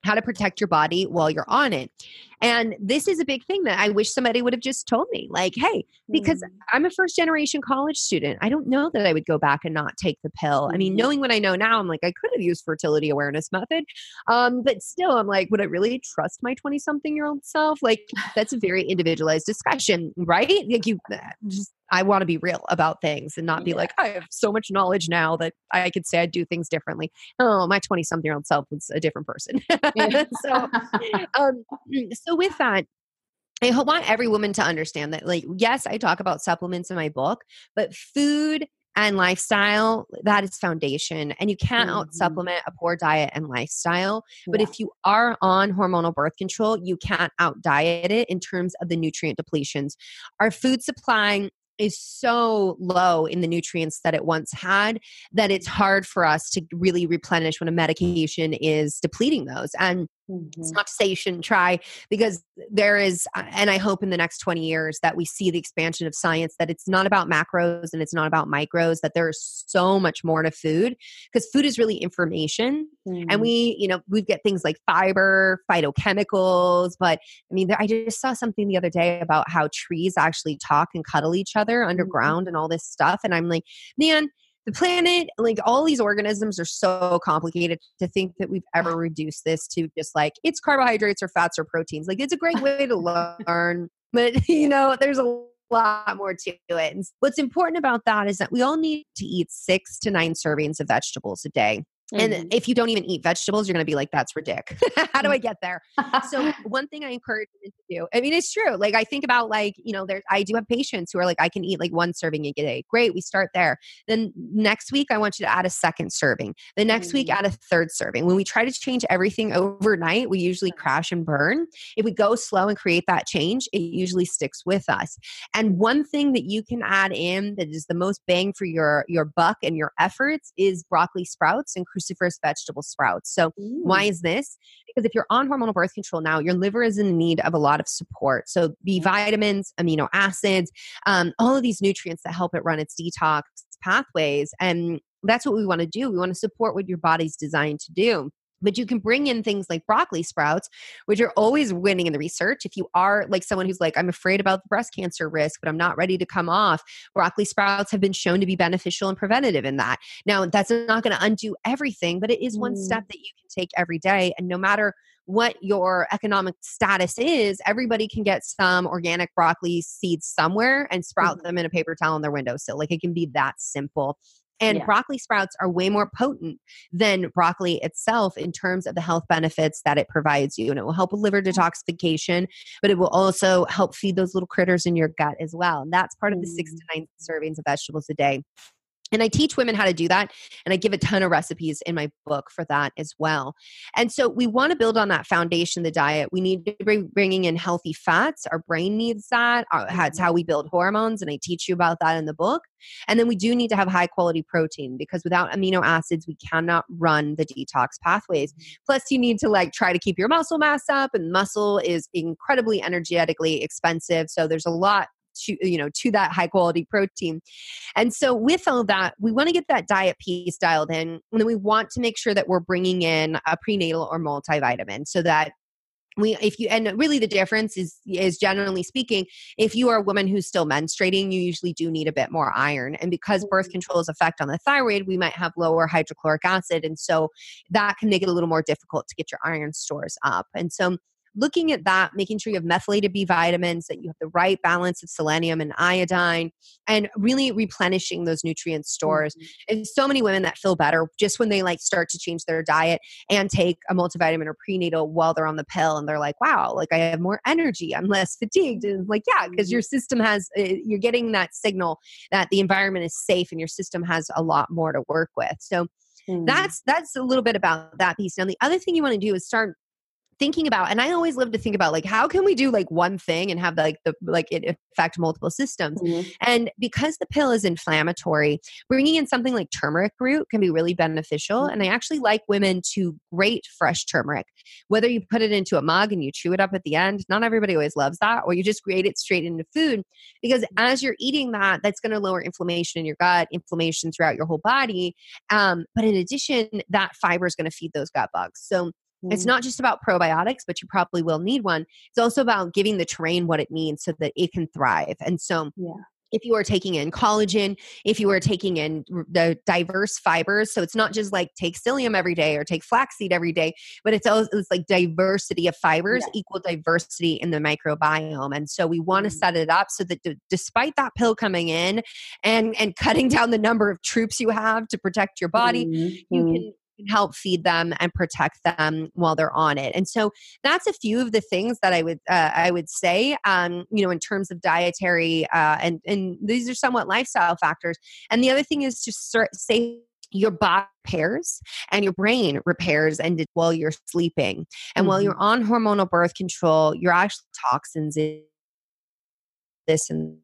how to protect your body while you're on it. And this is a big thing that I wish somebody would have just told me like, hey, because mm. I'm a first generation college student, I don't know that I would go back and not take the pill. I mean, mm-hmm. knowing what I know now, I'm like, I could have used fertility awareness method. Um, but still, I'm like, would I really trust my 20 something year old self? Like, that's a very individualized discussion, right? Like, you uh, just I want to be real about things and not be yeah. like, I have so much knowledge now that I could say I do things differently. Oh, my 20 something year old self was a different person. so, um, so with that, I want every woman to understand that, like, yes, I talk about supplements in my book, but food and lifestyle that is foundation and you can't mm-hmm. out supplement a poor diet and lifestyle but yeah. if you are on hormonal birth control you can't out diet it in terms of the nutrient depletions our food supply is so low in the nutrients that it once had that it's hard for us to really replenish when a medication is depleting those. And Mm-hmm. It's not to say you shouldn't try because there is, uh, and I hope in the next 20 years that we see the expansion of science that it's not about macros and it's not about micros, that there's so much more to food because food is really information. Mm-hmm. And we, you know, we get things like fiber, phytochemicals, but I mean, I just saw something the other day about how trees actually talk and cuddle each other mm-hmm. underground mm-hmm. and all this stuff. And I'm like, man, the planet, like all these organisms are so complicated to think that we've ever reduced this to just like it's carbohydrates or fats or proteins. Like it's a great way to learn, but you know, there's a lot more to it. And what's important about that is that we all need to eat six to nine servings of vegetables a day. And mm-hmm. if you don't even eat vegetables, you're going to be like, that's ridiculous. How do I get there? so one thing I encourage women to do, I mean, it's true. Like I think about like, you know, there, I do have patients who are like, I can eat like one serving a day. Great. We start there. Then next week, I want you to add a second serving. The next mm-hmm. week, add a third serving. When we try to change everything overnight, we usually crash and burn. If we go slow and create that change, it usually sticks with us. And one thing that you can add in that is the most bang for your, your buck and your efforts is broccoli sprouts and cruciferous vegetable sprouts. So, Ooh. why is this? Because if you're on hormonal birth control now, your liver is in need of a lot of support. So, B vitamins, amino acids, um, all of these nutrients that help it run its detox pathways. And that's what we want to do. We want to support what your body's designed to do. But you can bring in things like broccoli sprouts, which are always winning in the research. If you are like someone who's like, I'm afraid about the breast cancer risk, but I'm not ready to come off, broccoli sprouts have been shown to be beneficial and preventative in that. Now, that's not going to undo everything, but it is one mm. step that you can take every day. And no matter what your economic status is, everybody can get some organic broccoli seeds somewhere and sprout mm-hmm. them in a paper towel on their windowsill. Like it can be that simple. And yeah. broccoli sprouts are way more potent than broccoli itself in terms of the health benefits that it provides you. And it will help with liver detoxification, but it will also help feed those little critters in your gut as well. And that's part of the six to mm. nine servings of vegetables a day. And I teach women how to do that. And I give a ton of recipes in my book for that as well. And so we want to build on that foundation, the diet. We need to bring bringing in healthy fats. Our brain needs that. That's mm-hmm. how we build hormones. And I teach you about that in the book. And then we do need to have high quality protein because without amino acids, we cannot run the detox pathways. Mm-hmm. Plus, you need to like try to keep your muscle mass up, and muscle is incredibly energetically expensive. So there's a lot to you know to that high quality protein. And so with all that we want to get that diet piece dialed in and then we want to make sure that we're bringing in a prenatal or multivitamin so that we if you and really the difference is is generally speaking if you are a woman who's still menstruating you usually do need a bit more iron. And because birth mm-hmm. control's effect on the thyroid we might have lower hydrochloric acid and so that can make it a little more difficult to get your iron stores up. And so looking at that, making sure you have methylated B vitamins, that you have the right balance of selenium and iodine, and really replenishing those nutrient stores. Mm-hmm. And so many women that feel better just when they like start to change their diet and take a multivitamin or prenatal while they're on the pill, and they're like, wow, like I have more energy, I'm less fatigued. And like, yeah, because your mm-hmm. system has, eh, you're getting that signal that the environment is safe and your system has a lot more to work with. So, Mm. That's that's a little bit about that piece. Now the other thing you want to do is start thinking about and i always love to think about like how can we do like one thing and have like the like it affect multiple systems mm-hmm. and because the pill is inflammatory bringing in something like turmeric root can be really beneficial mm-hmm. and i actually like women to grate fresh turmeric whether you put it into a mug and you chew it up at the end not everybody always loves that or you just grate it straight into food because mm-hmm. as you're eating that that's going to lower inflammation in your gut inflammation throughout your whole body um, but in addition that fiber is going to feed those gut bugs so it's mm-hmm. not just about probiotics, but you probably will need one. It's also about giving the terrain what it needs so that it can thrive. And so, yeah if you are taking in collagen, if you are taking in the diverse fibers. So it's not just like take psyllium every day or take flaxseed every day, but it's also it's like diversity of fibers yeah. equal diversity in the microbiome. And so we want to mm-hmm. set it up so that d- despite that pill coming in and and cutting down the number of troops you have to protect your body, mm-hmm. you can can help feed them and protect them while they're on it. And so that's a few of the things that I would uh, I would say, um, you know, in terms of dietary uh, and and these are somewhat lifestyle factors. And the other thing is to start, say your body repairs and your brain repairs and while you're sleeping and mm-hmm. while you're on hormonal birth control your actual toxins in this and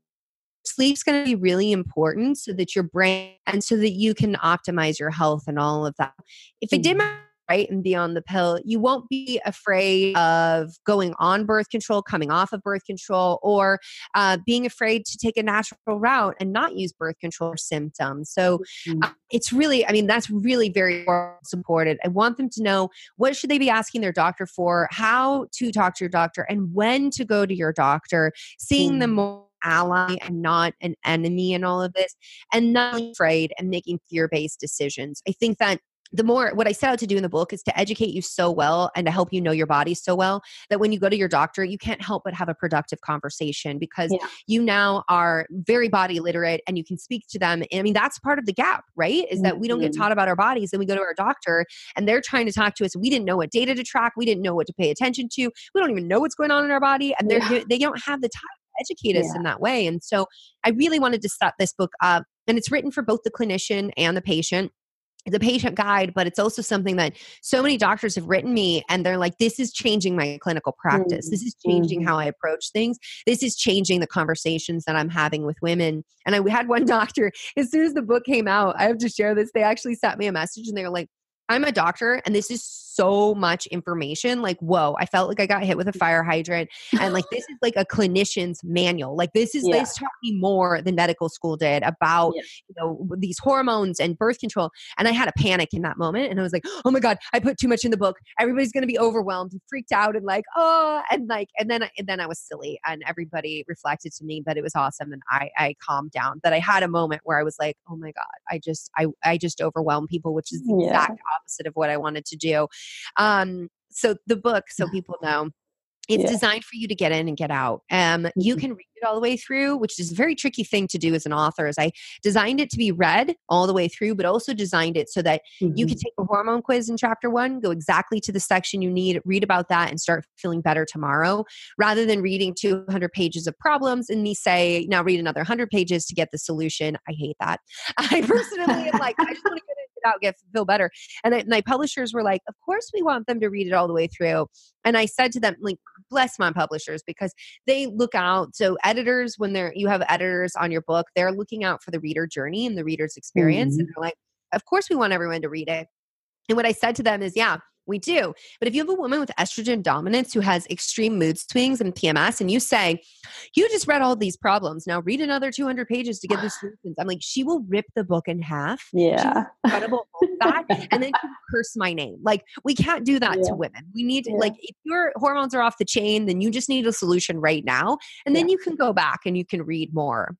sleep's going to be really important so that your brain and so that you can optimize your health and all of that. If it didn't mm-hmm. right and be on the pill, you won't be afraid of going on birth control, coming off of birth control, or uh, being afraid to take a natural route and not use birth control symptoms. So mm-hmm. uh, it's really, I mean, that's really very supported. I want them to know what should they be asking their doctor for, how to talk to your doctor, and when to go to your doctor, seeing mm-hmm. them more ally and not an enemy in all of this and not afraid and making fear-based decisions i think that the more what I set out to do in the book is to educate you so well and to help you know your body so well that when you go to your doctor, you can't help but have a productive conversation because yeah. you now are very body literate and you can speak to them. And I mean, that's part of the gap, right? Is that we don't get mm-hmm. taught about our bodies. Then we go to our doctor and they're trying to talk to us. We didn't know what data to track. We didn't know what to pay attention to. We don't even know what's going on in our body. And they're, yeah. they don't have the time educate us yeah. in that way. And so I really wanted to set this book up. And it's written for both the clinician and the patient the patient guide, but it's also something that so many doctors have written me and they're like, this is changing my clinical practice. Mm-hmm. This is changing mm-hmm. how I approach things. This is changing the conversations that I'm having with women. And I had one doctor, as soon as the book came out, I have to share this. They actually sent me a message and they were like, I'm a doctor and this is so much information. Like, whoa, I felt like I got hit with a mm. fire hydrant. And like, this is like a clinician's manual. Like, this is, yeah. this taught me more than medical school did about, yeah. you know, these hormones and birth control. And I had a panic in that moment. And I was like, oh my God, I put too much in the book. Everybody's going to be overwhelmed and freaked out and like, oh, and like, and then, and then I was silly and everybody reflected to me, that it was awesome. And I, I calmed down that I had a moment where I was like, oh my God, I just, I, I just overwhelmed people, which is the yeah. exact opposite of what I wanted to do. Um, so the book, so people know, it's yeah. designed for you to get in and get out. Um, you mm-hmm. can read it all the way through, which is a very tricky thing to do as an author. Is I designed it to be read all the way through, but also designed it so that mm-hmm. you can take a hormone quiz in chapter one, go exactly to the section you need, read about that, and start feeling better tomorrow, rather than reading 200 pages of problems and me say, now read another 100 pages to get the solution. I hate that. I personally am like, I just want to get it out, get feel better. And I, my publishers were like, of course we want them to read it all the way through. And I said to them, like, bless my publishers because they look out. So editors, when they're you have editors on your book, they're looking out for the reader journey and the reader's experience. Mm-hmm. And they're like, of course we want everyone to read it. And what I said to them is, yeah, we do. But if you have a woman with estrogen dominance who has extreme mood swings and PMS, and you say, You just read all these problems, now read another 200 pages to get the solutions, I'm like, She will rip the book in half. Yeah. Incredible that. and then curse my name. Like, we can't do that yeah. to women. We need, yeah. like, if your hormones are off the chain, then you just need a solution right now. And then yeah. you can go back and you can read more.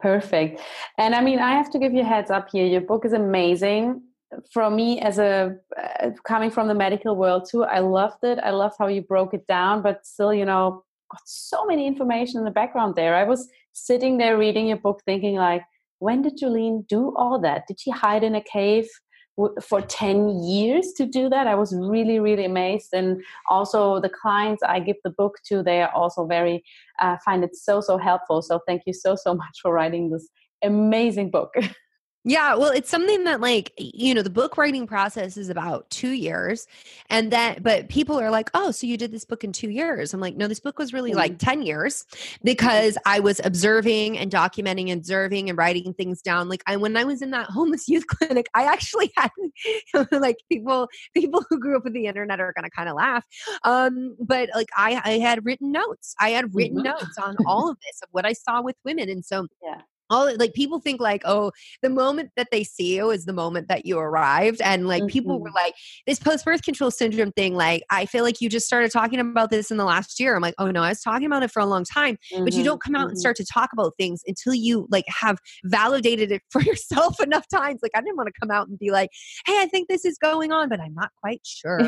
Perfect. And I mean, I have to give you a heads up here. Your book is amazing for me as a uh, coming from the medical world too i loved it. I loved how you broke it down but still you know got so many information in the background there. I was sitting there reading your book thinking like when did Jolene do all that? Did she hide in a cave for 10 years to do that? I was really really amazed. And also the clients i give the book to they are also very uh, find it so so helpful. So thank you so so much for writing this amazing book Yeah, well, it's something that like, you know, the book writing process is about 2 years. And that but people are like, "Oh, so you did this book in 2 years." I'm like, "No, this book was really mm-hmm. like 10 years because I was observing and documenting and observing and writing things down. Like I when I was in that homeless youth clinic, I actually had like people people who grew up with the internet are going to kind of laugh. Um, but like I I had written notes. I had written mm-hmm. notes on all of this of what I saw with women and so yeah all like people think like oh the moment that they see you is the moment that you arrived and like mm-hmm. people were mm-hmm. like this post-birth control syndrome thing like i feel like you just started talking about this in the last year i'm like oh no i was talking about it for a long time mm-hmm. but you don't come out mm-hmm. and start to talk about things until you like have validated it for yourself enough times like i didn't want to come out and be like hey i think this is going on but i'm not quite sure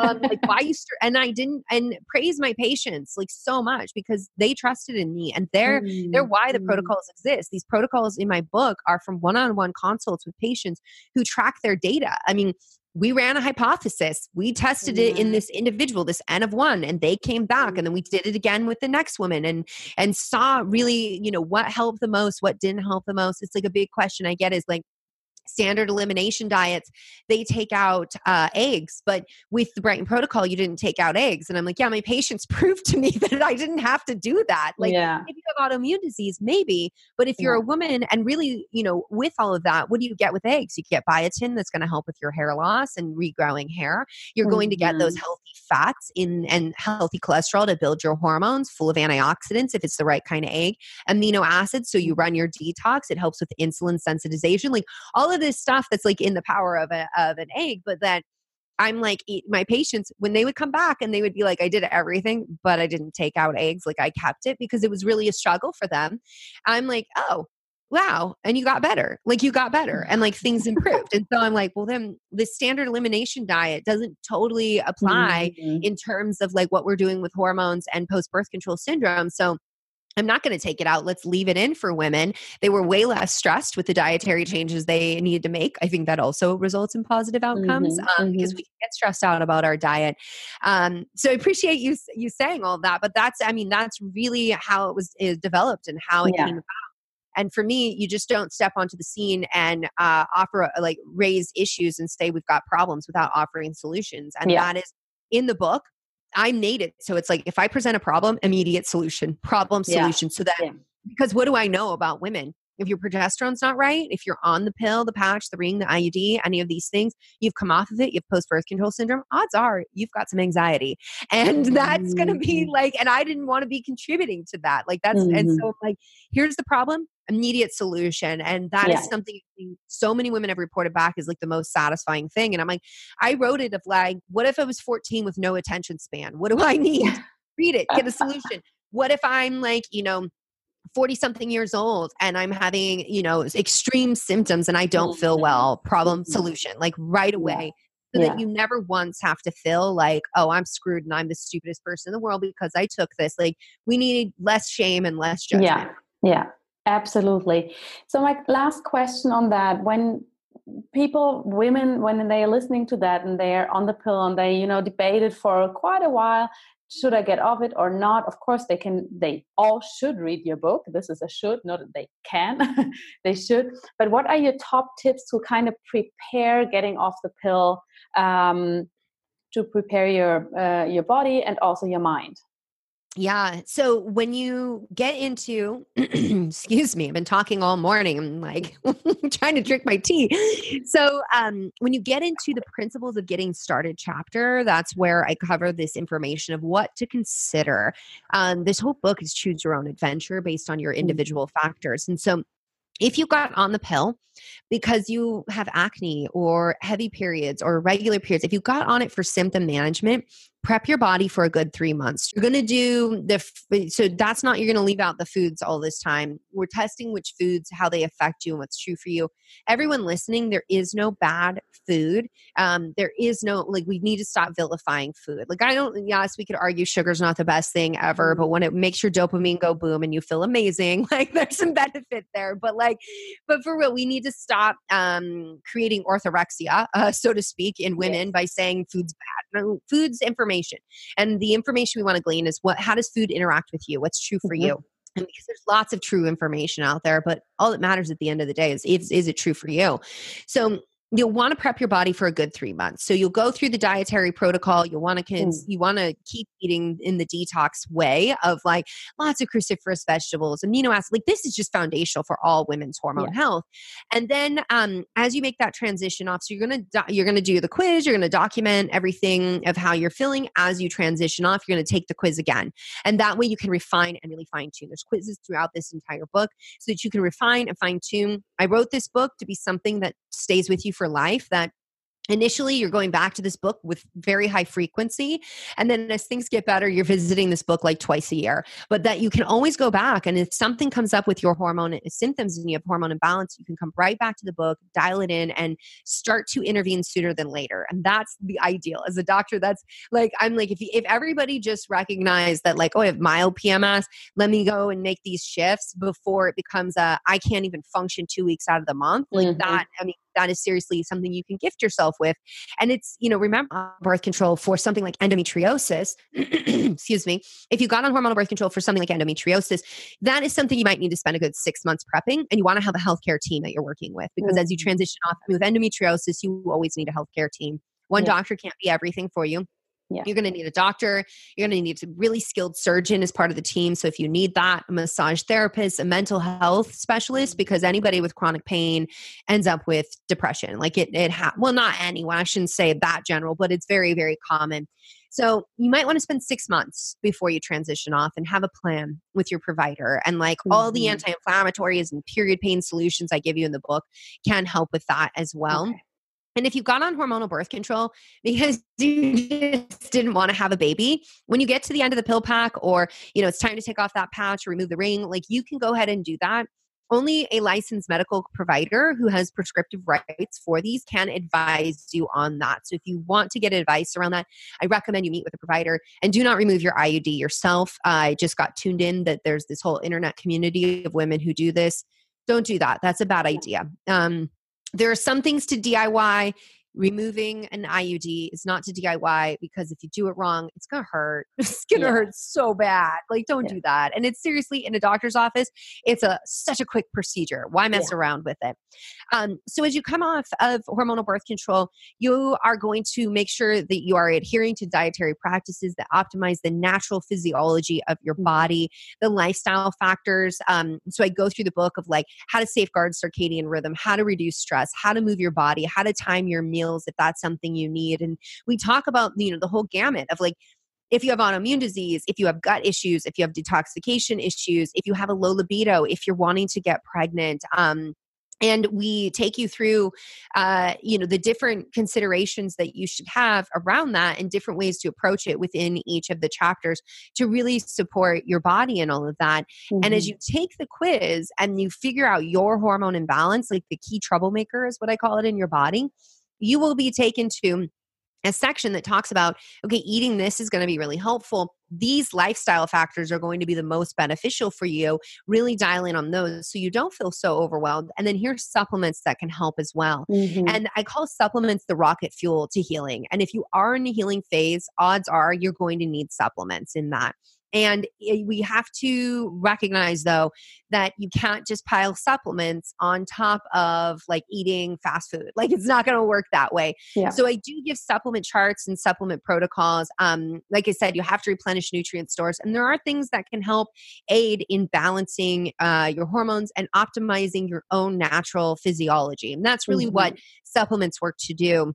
um like why you st- and i didn't and praise my patients like so much because they trusted in me and they're mm-hmm. they're why the mm-hmm. protocols exist these these protocols in my book are from one on one consults with patients who track their data. I mean, we ran a hypothesis. We tested it in this individual, this N of one, and they came back. Mm. And then we did it again with the next woman and and saw really, you know, what helped the most, what didn't help the most. It's like a big question I get is like, standard elimination diets they take out uh, eggs but with the Brighten protocol you didn't take out eggs and i'm like yeah my patients proved to me that i didn't have to do that like yeah. if you have autoimmune disease maybe but if you're yeah. a woman and really you know with all of that what do you get with eggs you get biotin that's going to help with your hair loss and regrowing hair you're mm-hmm. going to get those mm-hmm. healthy fats in and healthy cholesterol to build your hormones full of antioxidants if it's the right kind of egg amino acids so you mm. run your detox it helps with insulin sensitization like all of this stuff that's like in the power of a of an egg, but that I'm like my patients when they would come back and they would be like, I did everything, but I didn't take out eggs. Like I kept it because it was really a struggle for them. I'm like, oh, wow and you got better like you got better and like things improved and so i'm like well then the standard elimination diet doesn't totally apply mm-hmm. in terms of like what we're doing with hormones and post birth control syndrome so I'm not going to take it out. Let's leave it in for women. They were way less stressed with the dietary changes they needed to make. I think that also results in positive outcomes mm-hmm, um, mm-hmm. because we can get stressed out about our diet. Um, so I appreciate you you saying all that. But that's I mean that's really how it was developed and how it yeah. came about. And for me, you just don't step onto the scene and uh, offer, like, raise issues and say we've got problems without offering solutions. And yeah. that is in the book. I made it so it's like if I present a problem, immediate solution, problem solution. Yeah. So that yeah. because what do I know about women? If your progesterone's not right, if you're on the pill, the patch, the ring, the IUD, any of these things, you've come off of it, you have post birth control syndrome, odds are you've got some anxiety. And that's going to be mm-hmm. like, and I didn't want to be contributing to that. Like, that's, mm-hmm. and so, like, here's the problem immediate solution and that yeah. is something so many women have reported back is like the most satisfying thing and i'm like i wrote it of like what if i was 14 with no attention span? What do i need read it? Get a solution. What if i'm like you know 40 something years old and i'm having you know extreme symptoms and i don't feel well? Problem mm-hmm. solution like right away so yeah. that you never once have to feel like oh i'm screwed and i'm the stupidest person in the world because i took this like we need less shame and less judgment. Yeah yeah Absolutely. So, my last question on that when people, women, when they are listening to that and they're on the pill and they, you know, debated for quite a while, should I get off it or not? Of course, they can, they all should read your book. This is a should, not that they can, they should. But what are your top tips to kind of prepare getting off the pill? Um, to prepare your uh, your body and also your mind yeah. So when you get into, excuse me, I've been talking all morning. I'm like trying to drink my tea. So um, when you get into the principles of getting started chapter, that's where I cover this information of what to consider. Um, this whole book is choose your own adventure based on your mm. individual factors. And so if you got on the pill because you have acne or heavy periods or regular periods, if you got on it for symptom management, prep your body for a good three months. You're going to do the, so that's not, you're going to leave out the foods all this time. We're testing which foods, how they affect you and what's true for you. Everyone listening, there is no bad food. Um, there is no, like, we need to stop vilifying food. Like, I don't, yes, we could argue sugar's not the best thing ever, but when it makes your dopamine go boom and you feel amazing, like, there's some benefit there. But, like, but for real, we need to stop um, creating orthorexia, uh, so to speak, in women yes. by saying food's bad. Food's information information. And the information we want to glean is what how does food interact with you? What's true for mm-hmm. you? And because there's lots of true information out there, but all that matters at the end of the day is is, is it true for you? So you'll want to prep your body for a good three months. So you'll go through the dietary protocol. You'll want to cons- mm. you want to keep eating in the detox way of like lots of cruciferous vegetables, amino acids. Like this is just foundational for all women's hormone yeah. health. And then um, as you make that transition off, so you're gonna do- you're gonna do the quiz. You're gonna document everything of how you're feeling as you transition off. You're gonna take the quiz again, and that way you can refine and really fine tune. There's quizzes throughout this entire book so that you can refine and fine tune. I wrote this book to be something that stays with you for life that initially you're going back to this book with very high frequency and then as things get better you're visiting this book like twice a year but that you can always go back and if something comes up with your hormone symptoms and you have hormone imbalance you can come right back to the book dial it in and start to intervene sooner than later and that's the ideal as a doctor that's like i'm like if, if everybody just recognized that like oh i have mild pms let me go and make these shifts before it becomes a i can't even function two weeks out of the month like mm-hmm. that i mean that is seriously something you can gift yourself with. And it's, you know, remember birth control for something like endometriosis, excuse me, if you got on hormonal birth control for something like endometriosis, that is something you might need to spend a good six months prepping. And you want to have a healthcare team that you're working with because mm-hmm. as you mm-hmm. transition off I mean, with endometriosis, you always need a healthcare team. One yeah. doctor can't be everything for you. Yeah. You're going to need a doctor. You're going to need a really skilled surgeon as part of the team. So if you need that, a massage therapist, a mental health specialist, mm-hmm. because anybody with chronic pain ends up with depression. Like it, it ha- well, not anyone. I shouldn't say that general, but it's very, very common. So you might want to spend six months before you transition off and have a plan with your provider. And like mm-hmm. all the mm-hmm. anti-inflammatories and period pain solutions I give you in the book can help with that as well. Okay. And if you've gone on hormonal birth control because you just didn't want to have a baby, when you get to the end of the pill pack or, you know, it's time to take off that patch or remove the ring, like you can go ahead and do that only a licensed medical provider who has prescriptive rights for these can advise you on that. So if you want to get advice around that, I recommend you meet with a provider and do not remove your IUD yourself. I just got tuned in that there's this whole internet community of women who do this. Don't do that. That's a bad idea. Um, there are some things to DIY removing an IUD is not to DIY because if you do it wrong, it's gonna hurt. it's gonna yeah. hurt so bad. Like, don't yeah. do that. And it's seriously in a doctor's office. It's a such a quick procedure. Why mess yeah. around with it? Um, so as you come off of hormonal birth control, you are going to make sure that you are adhering to dietary practices that optimize the natural physiology of your mm-hmm. body, the lifestyle factors. Um, so I go through the book of like how to safeguard circadian rhythm, how to reduce stress, how to move your body, how to time your meal meals if that's something you need and we talk about you know the whole gamut of like if you have autoimmune disease, if you have gut issues, if you have detoxification issues, if you have a low libido, if you're wanting to get pregnant, um, and we take you through uh, you know the different considerations that you should have around that and different ways to approach it within each of the chapters to really support your body and all of that mm-hmm. and as mm-hmm. you take the quiz and you figure out your hormone imbalance like the key troublemaker is what i call it in your body you will be taken to a section that talks about okay eating this is going to be really helpful. These lifestyle factors are going to be the most beneficial for you. Really dial in on those so you don't feel so overwhelmed. And then here's supplements that can help as well. Mm-hmm. and i call supplements the rocket fuel to healing. And if you are in a healing phase odds are you're going to need supplements in that and eh, we have to recognize, though, that you can't just pile supplements on top of like eating fast food. Like it's not going to work that way. Yeah. So I do give supplement charts and supplement protocols. Um, like I said, you have to replenish nutrient stores, and there are things that can help aid in balancing uh, your hormones and optimizing your own natural physiology. And that's really mm-hmm. what supplements work to do.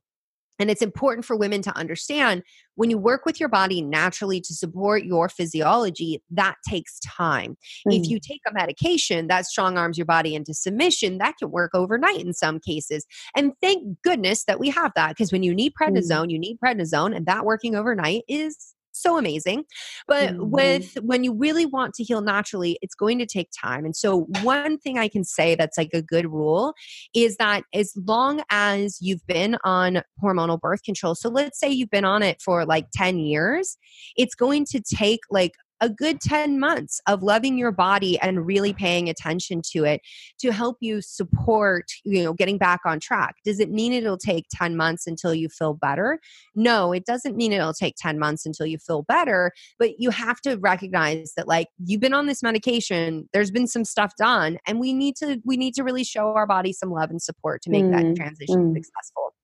And it's important for women to understand when you work with your body naturally to support your physiology, that takes time. Mm. If you take a medication that strong arms your body into submission, that can work overnight in some cases. And thank goodness that we have that because when you need mm. prednisone, mm. you need prednisone, and that working overnight is so amazing. But mm-hmm. with when you really want to heal naturally, it's going to take time. And so one thing I can say that's like a good rule is that as long as you've been on hormonal birth control, so let's say you've been on it for like 10 years, it's going to take like a good 10 months of loving your body and really paying attention to it to help you support you know getting back on track. Does it mean it'll take 10 months until you feel better? No it doesn't mean it'll take 10 months until you feel better but you have to recognize that like you've been on this medication there's been some stuff done and we need to we need to really show our body some love and support to make mm, that transition mm. successful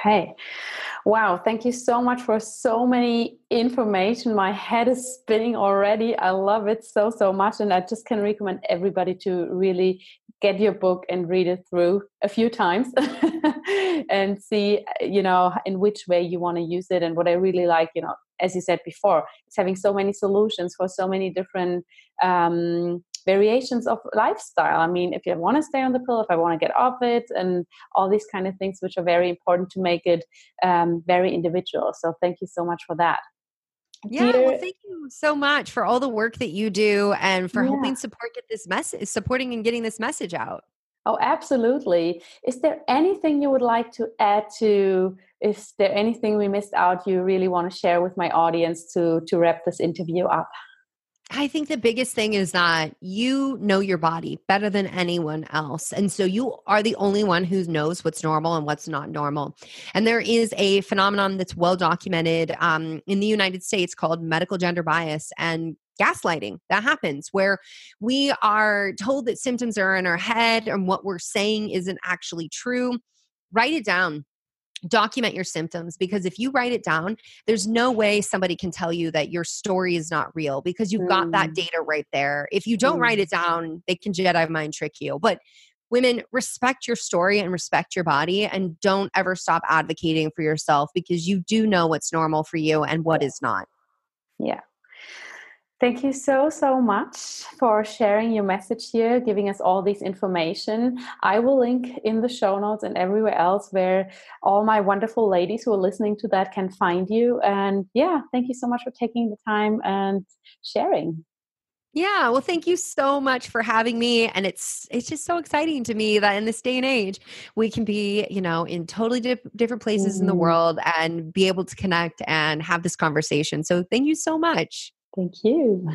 Okay. Wow. Thank you so much for so many information. My head is spinning already. I love it so, so much. And I just can recommend everybody to really get your book and read it through a few times and see, you know, in which way you want to use it. And what I really like, you know, as you said before, it's having so many solutions for so many different um, variations of lifestyle. I mean, if you want to stay on the pill, if I want to get off it, and all these kind of things, which are very important to make it um, very individual. So thank you so much for that. Yeah, well, thank you so much for all the work that you do and for yeah. helping support get this message, supporting and getting this message out. Oh, absolutely. Is there anything you would like to add to? Is there anything we missed out you really want to share with my audience to to wrap this interview up? I think the biggest thing is that you know your body better than anyone else. And so you are the only one who knows what's normal and what's not normal. And there is a phenomenon that's well documented um, in the United States called medical gender bias and gaslighting that happens where we are told that symptoms are in our head and what we're saying isn't actually true. Write it down document your symptoms because if you write it down there's no way somebody can tell you that your story is not real because you've mm. got that mm. data right there if you don't mm. write it down they can jedi mind trick you but women respect your story and respect your body and don't ever stop advocating for yourself because you do know what's normal for you and what is not yeah Thank you so, so much for sharing your message here, giving us all this information. I will link in the show notes and everywhere else where all my wonderful ladies who are listening to that can find you. And yeah, thank you so much for taking the time and sharing. Yeah, well, thank you so much for having me. And it's it's just so exciting to me that in this day and age, we can be, you know, in totally dif- different places mm-hmm. in the mm-hmm. world and be able to connect and have this conversation. So thank you so much. Thank you.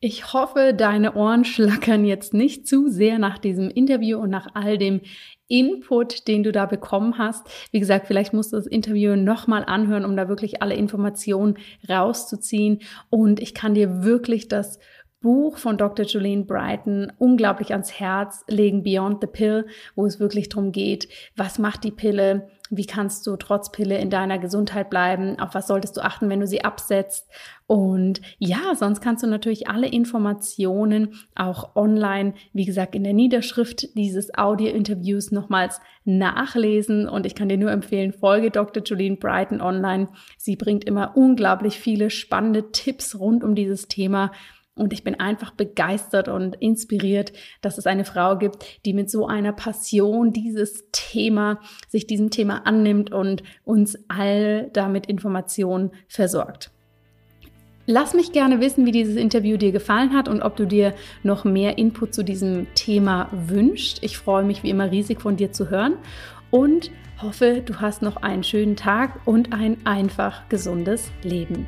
Ich hoffe, deine Ohren schlackern jetzt nicht zu sehr nach diesem Interview und nach all dem Input, den du da bekommen hast. Wie gesagt, vielleicht musst du das Interview nochmal anhören, um da wirklich alle Informationen rauszuziehen. Und ich kann dir wirklich das Buch von Dr. Jolene Brighton unglaublich ans Herz legen, Beyond the Pill, wo es wirklich darum geht, was macht die Pille, wie kannst du trotz Pille in deiner Gesundheit bleiben, auf was solltest du achten, wenn du sie absetzt. Und ja, sonst kannst du natürlich alle Informationen auch online, wie gesagt, in der Niederschrift dieses Audio-Interviews nochmals nachlesen. Und ich kann dir nur empfehlen, folge Dr. Jolene Brighton online. Sie bringt immer unglaublich viele spannende Tipps rund um dieses Thema. Und ich bin einfach begeistert und inspiriert, dass es eine Frau gibt, die mit so einer Passion dieses Thema, sich diesem Thema annimmt und uns all damit Informationen versorgt. Lass mich gerne wissen, wie dieses Interview dir gefallen hat und ob du dir noch mehr Input zu diesem Thema wünschst. Ich freue mich wie immer riesig von dir zu hören und hoffe, du hast noch einen schönen Tag und ein einfach gesundes Leben.